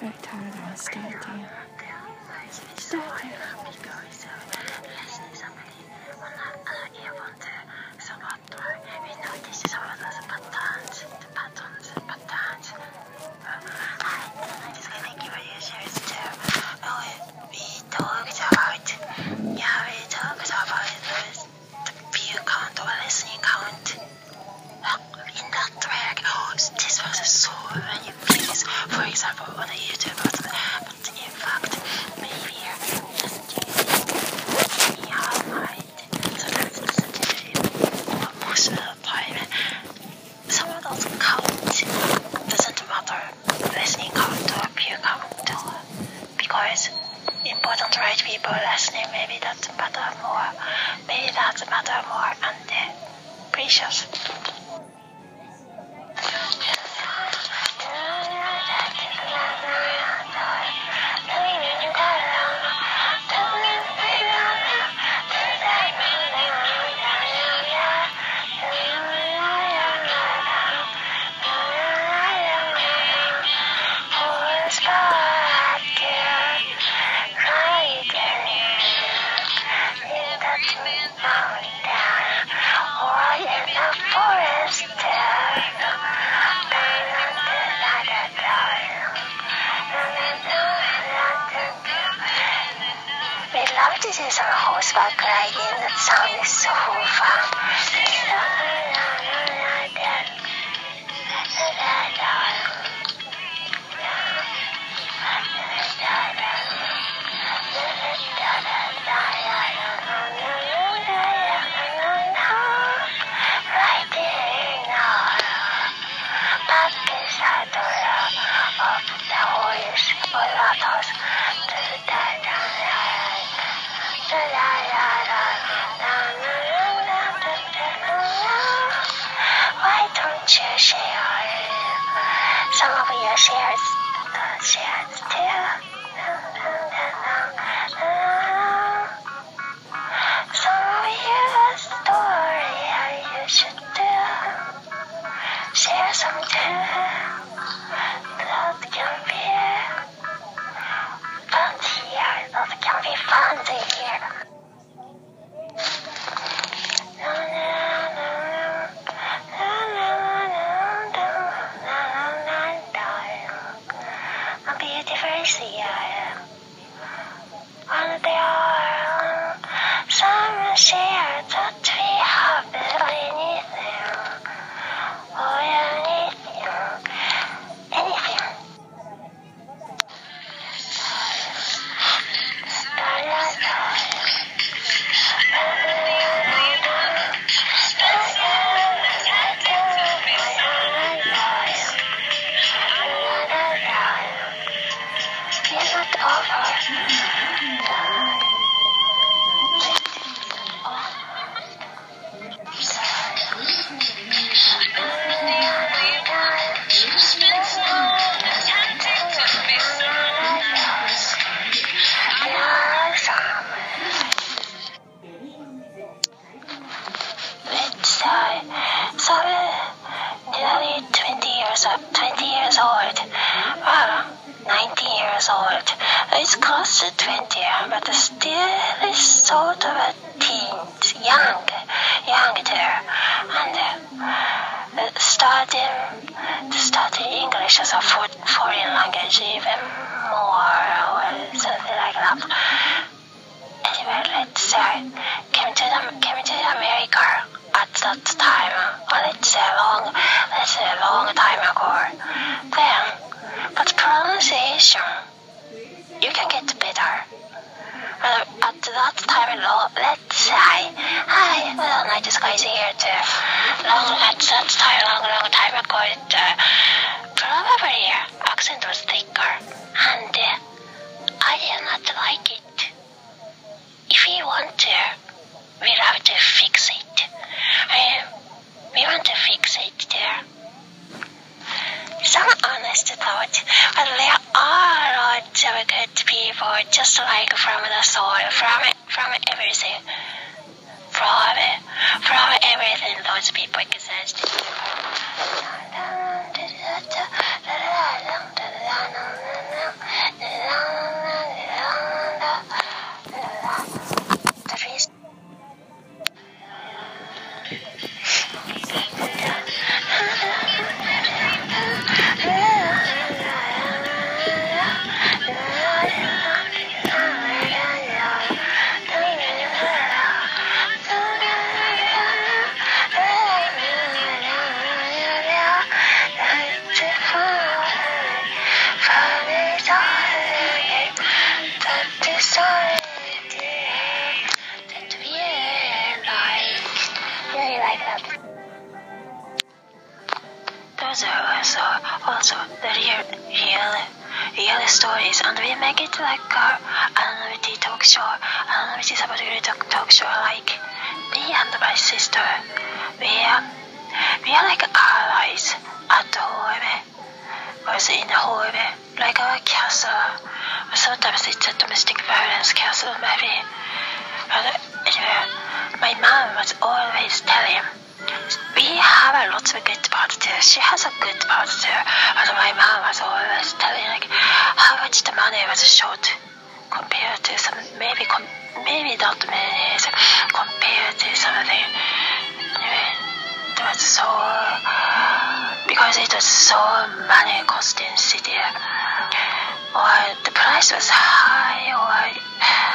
Very tired of starting. Starting. Yeah, Share old. Well, 19 years old. It's close to 20, but still is sort of a teen, young, young there. And uh, starting, starting English as a for, foreign language even more, or something like that. Anyway, let's say came to the, came to America at that time, or let's say long, let's say a long time ago. Then, you can get better. Uh, at that time, let's say, hi, well, night is guys here too. Long, at that time, long, long time ago, it, uh, probably accent was thicker, and uh, I did not like it. If we want to, we have to fix it. I, we want to fix it there. Some honest thought, but there of good people, just like from the soul, from from everything, from from everything those people exist. Those are also, the real, real, real stories, and we make it like a anonymity talk show, anonymity subject talk, talk show, like me and my sister. We are, we are like allies at home, was in home, like our castle. Sometimes it's a domestic violence castle, maybe. But anyway, my mom was always telling we have a lot of good parts too. She has a good part too. And my mom was always telling like how much the money was short compared to some maybe com- maybe not many compared to something. Anyway, it was so because it was so money costing city or the price was high or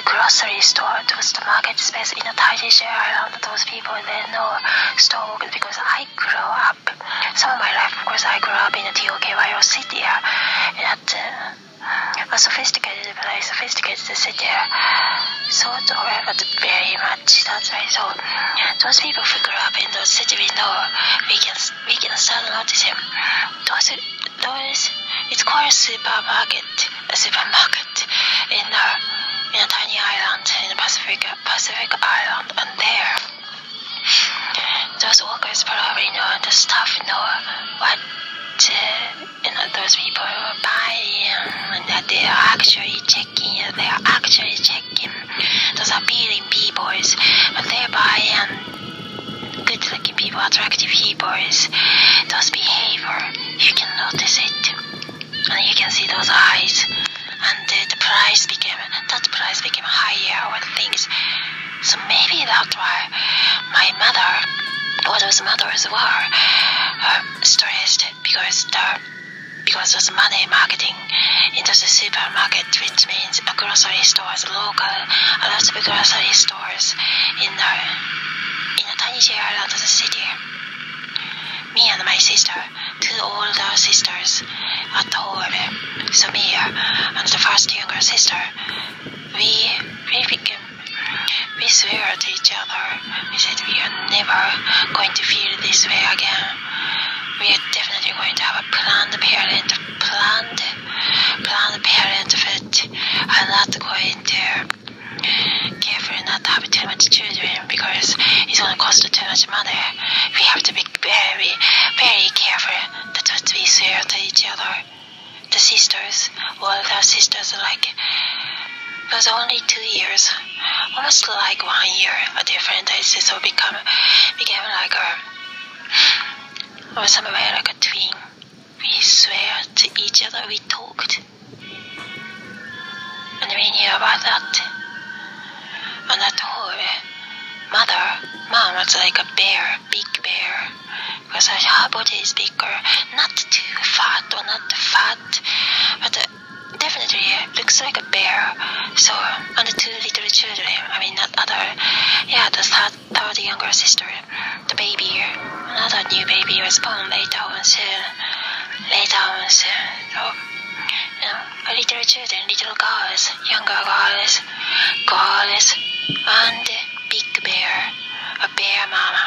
the grocery store, those the market space in a tiny share island, those people they know store because I grew up. Some of my life, of course, I grew up in a Tokyo city, in that uh, a sophisticated place, sophisticated city. Sort of, but very much. That's right. So those people who grew up in those city, we know we can we can start noticing those those. It's called a supermarket, a supermarket in a in a tiny island in the Pacific Pacific island, and there those workers probably know the staff know what uh, you know those people are buying and that they are actually checking they are actually checking. Those appealing people but they're buying good looking people attractive people those behavior you can notice it. And you can see those eyes. And the price became that price became higher or things so maybe that's why my mother or those mothers were uh, stressed because the because of money marketing into the supermarket, which means a grocery stores, local, a lot of grocery stores in a in a tiny area of the city. Me and my sister, two older sisters at home, so me uh, and the first younger sister, we we became we swear to each other. We said we are never going to feel this way again. We are definitely going to have a planned parent, children because it's going to cost too much money. We have to be very, very careful that what we swear to each other. The sisters, well, the sisters like was only two years, almost like one year, a different age, so become became like a or somewhere like a twin. We swear to each other, we talked, and we knew about that. Like a bear, big bear, because her body is bigger, not too fat or not too fat, but. Uh, definitely looks like a bear. So, and the two little children, I mean, not other, yeah, the third, third younger sister, the baby, another new baby was born later on soon, later on soon. So, you little children, little girls, younger girls, girls, and big bear, a bear mama,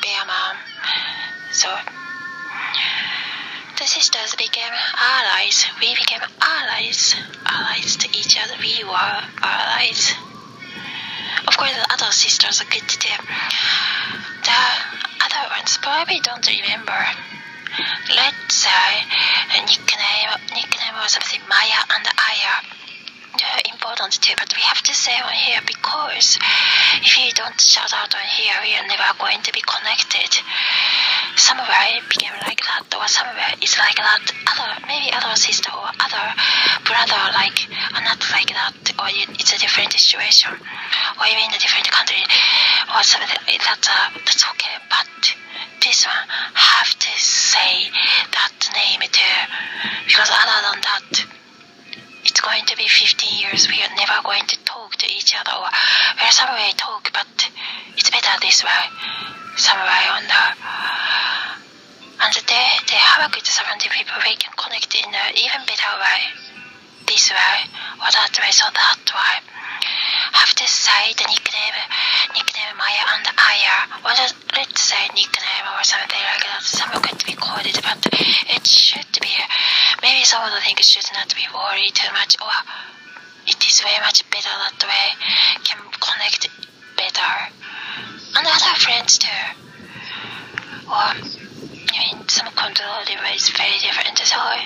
bear mom. So, the sisters became allies. We became allies. Allies to each other. We were allies. Of course, the other sisters are good too. The other ones probably don't remember. Let's say a nickname, nickname or something, Maya and Aya. Important too, but we have to say on here because if you don't shout out on here, we are never going to be connected. Somewhere it became like that, or somewhere it's like that. Other maybe other sister or other brother like are not like that, or it's a different situation, or even a different country, or something. That's uh, that's okay. But this one have to say that name too, because other than that, it's going to be 15 years. We are never going to talk to each other, or well, some way talk, but it's better this way. Some way on the and they they have a good 70 people. We can connect in an even better way. This way or that way, so that way have to say the nickname, nickname Maya and Aya, or let's say nickname or something like that. Some to be called it, but it should be, some of the things should not be worried too much, or it is way much better that way, can connect better. And other friends too. Or, I mean, some control is very different, so, oh,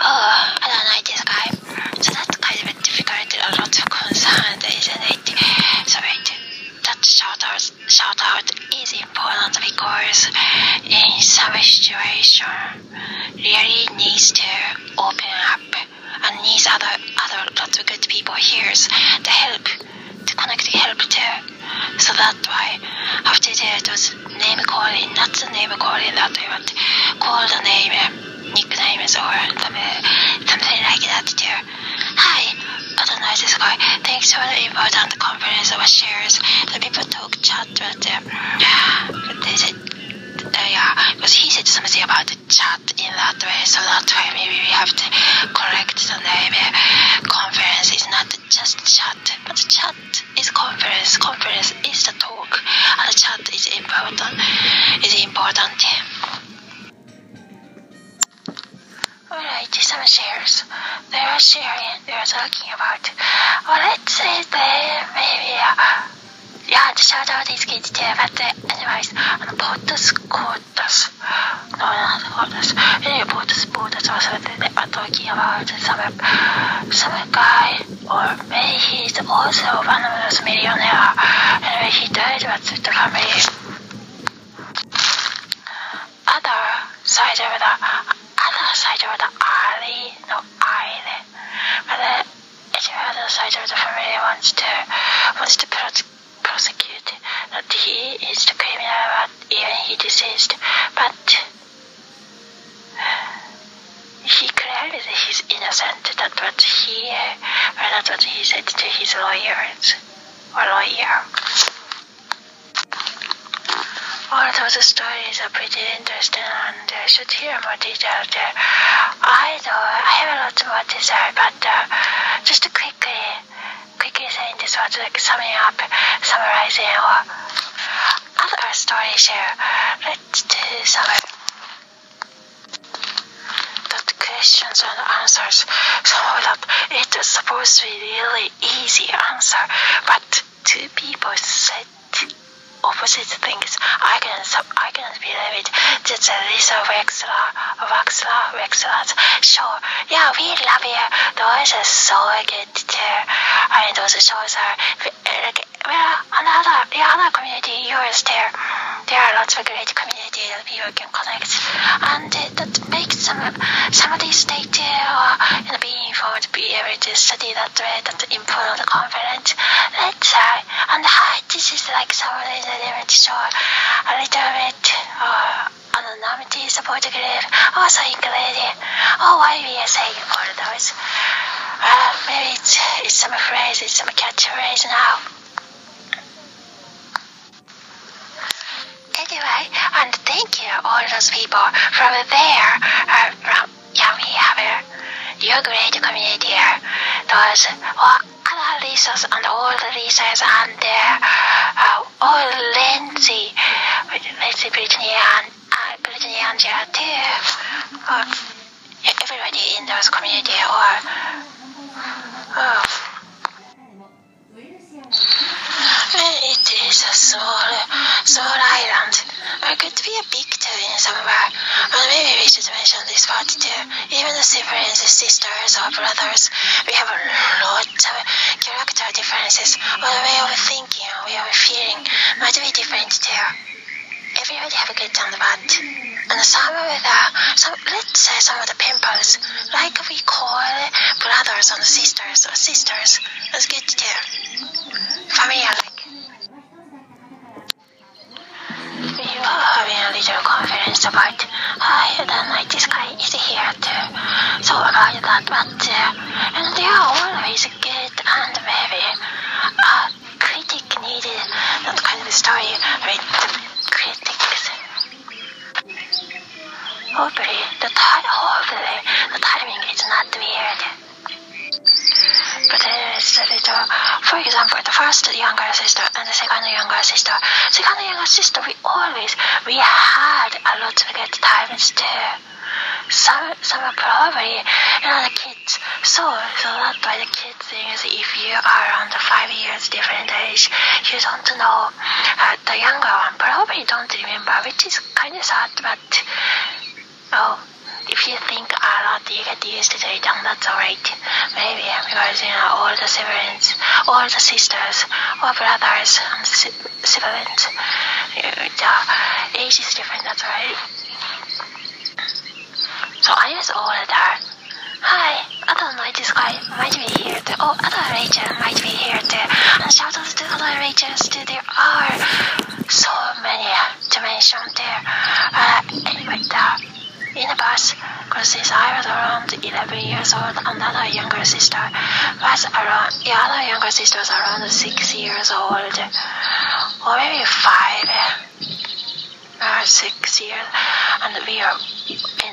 I don't like this guy. So that's kind of a difficult, a lot of concern, isn't it? So wait, that shout out, shout out is important because in some situation really needs to open up and needs other other lots of good people here to help to connect help too. So that why to do those name calling, not the name calling that way, but call the name nicknames or something like that too. Hi, I don't know this guy. Thanks for the important conference of shares. The people talk chat, but uh, they said, uh, yeah, because he said something about the chat in that way, so that way maybe we have to correct the name. Conference is not just chat, but chat is conference. Conference is the talk, and the chat is important. Is important. some shares. They are sharing, they are talking about. Well, let's say they maybe, uh, yeah, the shout out is good to have the anyways, and borders, quarters, no, not quarters, anyway, borders, borders, also they are talking about some, some guy, or maybe he's also one of those millionaires. anyway, he died with the family. He is the criminal, but even he deceased. But he claimed that he's innocent. That's what he, well, that's what he said to his lawyers or lawyer. All those stories are pretty interesting and I should hear more details. I know I have a lot more to say, but uh, just quickly, quickly saying this was like summing up, summarizing or stories here. Let's do some that questions and answers. Some of that it is supposed to be really easy answer, but two people said opposite things. I can I can believe it. Just a Lisa Wexler, Wexler, Wexler. Sure, yeah, we love you. Those are so good too. I mean, those shows are well, another the other community yours there. There are lots of great community that people can connect, and uh, that makes some some of these data or you know, being informed, be able to study that way, that improve the conference. Let's say, and hi, this is like somebody that to show a little bit uh, anonymity support group, also including, oh, why we are saying all those. Uh, maybe it's, it's some phrase, it's some catchphrase now. Anyway, and thank you all those people from there. Uh, from, yeah, we have your great community. Those oh, other resources and all the resources and. Uh, all Lindsay, Lindsay Brittany and uh, Brittany and Angela too. Uh, everybody in those community or is what to. Even the siblings, sisters, or brothers, we have lots of character differences. Our way of thinking, our way of feeling might be different too. Everybody have a good and bad. And some with uh, some let's say some of the pimples, like we call brothers and sisters or sisters, is good too. Family like. We are having a little conference about but and they are always good and maybe a uh, critic needed that kind of story with critics. Hopefully, the time, oh, hopefully, the timing is not weird. But there is a little, for example, the first younger sister and the second younger sister. Second younger sister, we always, we had a lot of good times too. Some are probably you know the kids. So so that's why the kid thing is if you are under five years different age, you don't know uh, the younger one probably don't remember, which is kind of sad. But oh, if you think a lot, you get used to it, and that's alright. Maybe because you know all the siblings, all the sisters, or brothers and si- siblings, uh, the age is different. That's right. So I was older. Hi, other this guy might be here too. Oh, other Rachel might be here too. And shout out to other Rachels too. There are so many to mention there. Uh, anyway, the, in the bus, because I was around 11 years old, another younger sister was around, the other younger sister was around 6 years old. Or maybe 5 or 6 years. And we are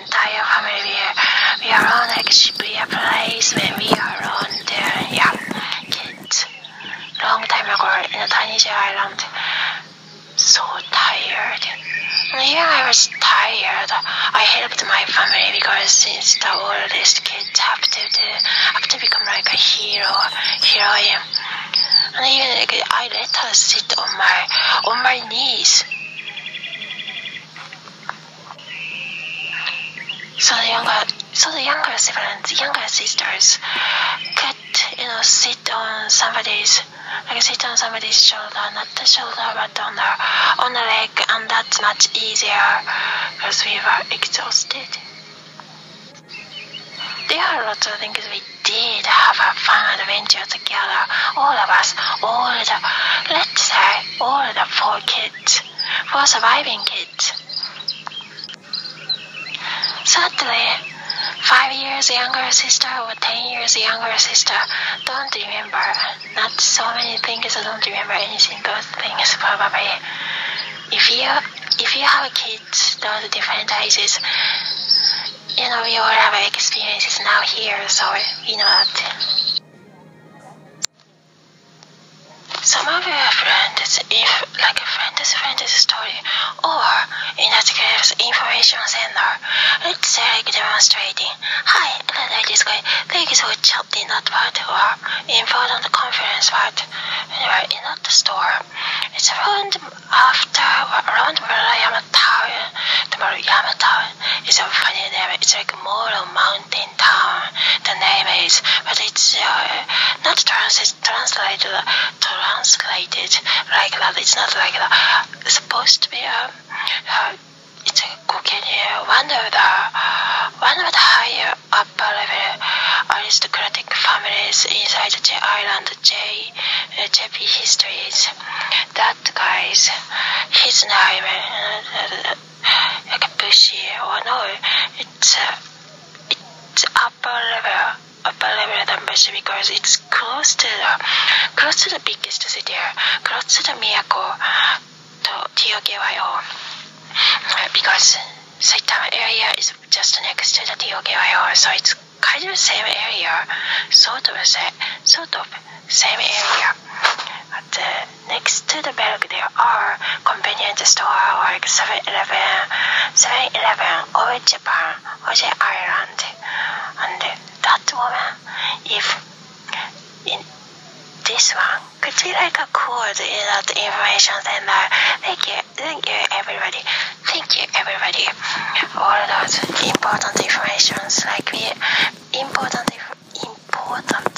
entire family, are, we are on Shibuya place when we are on there, yeah, kids. Long time ago in a tiny island. So tired. And yeah, I was tired. I helped my family because since the oldest kids have to do, have to become like a hero, heroine. And even like, I let somebody's, like sit on somebody's shoulder, not the shoulder but on the on the leg, and that's much easier because we were exhausted. There are lots of things we did have a fun adventure together, all of us, all the, let's say, all the four kids, four surviving kids. Sadly, five years younger sister or ten years younger sister don't remember. Not so many things. I don't remember anything. Those things probably. If you if you have kids, those different ages, you know you all have experiences now here, so you know that. Of your friends, if like a friend's friend's story, or in that case, information center, let's like demonstrating. Hi, hello this guy. Thank you for chatting that part or important conference part. Anyway, in that store, it's around after around Murayama Town. The Murayama Town is a funny name. It's like more of mountain town. The name is, but it's uh, not trans- translated. Translated like that. It's not like that. It's supposed to be um, uh, it's a cooking here. One of the one of the higher upper level aristocratic families inside the J Island J uh, JP histories. That guy's his name uh, like Bushi or no, it's uh, it's upper level upper level than Bushi because it's close to the close to the biggest city, close to the Miyako to Tiokewayo because Saitama area is just next to the Tiokewayo, so it's kind of same area, sort of sort of same area. But uh, next to the Belg there are convenience store like 7-Eleven, 7-Eleven, or Japan, or the Ireland. And that woman, if in this one could be like a code in that information center. Thank you, thank you everybody, thank you everybody. All those important informations like we important important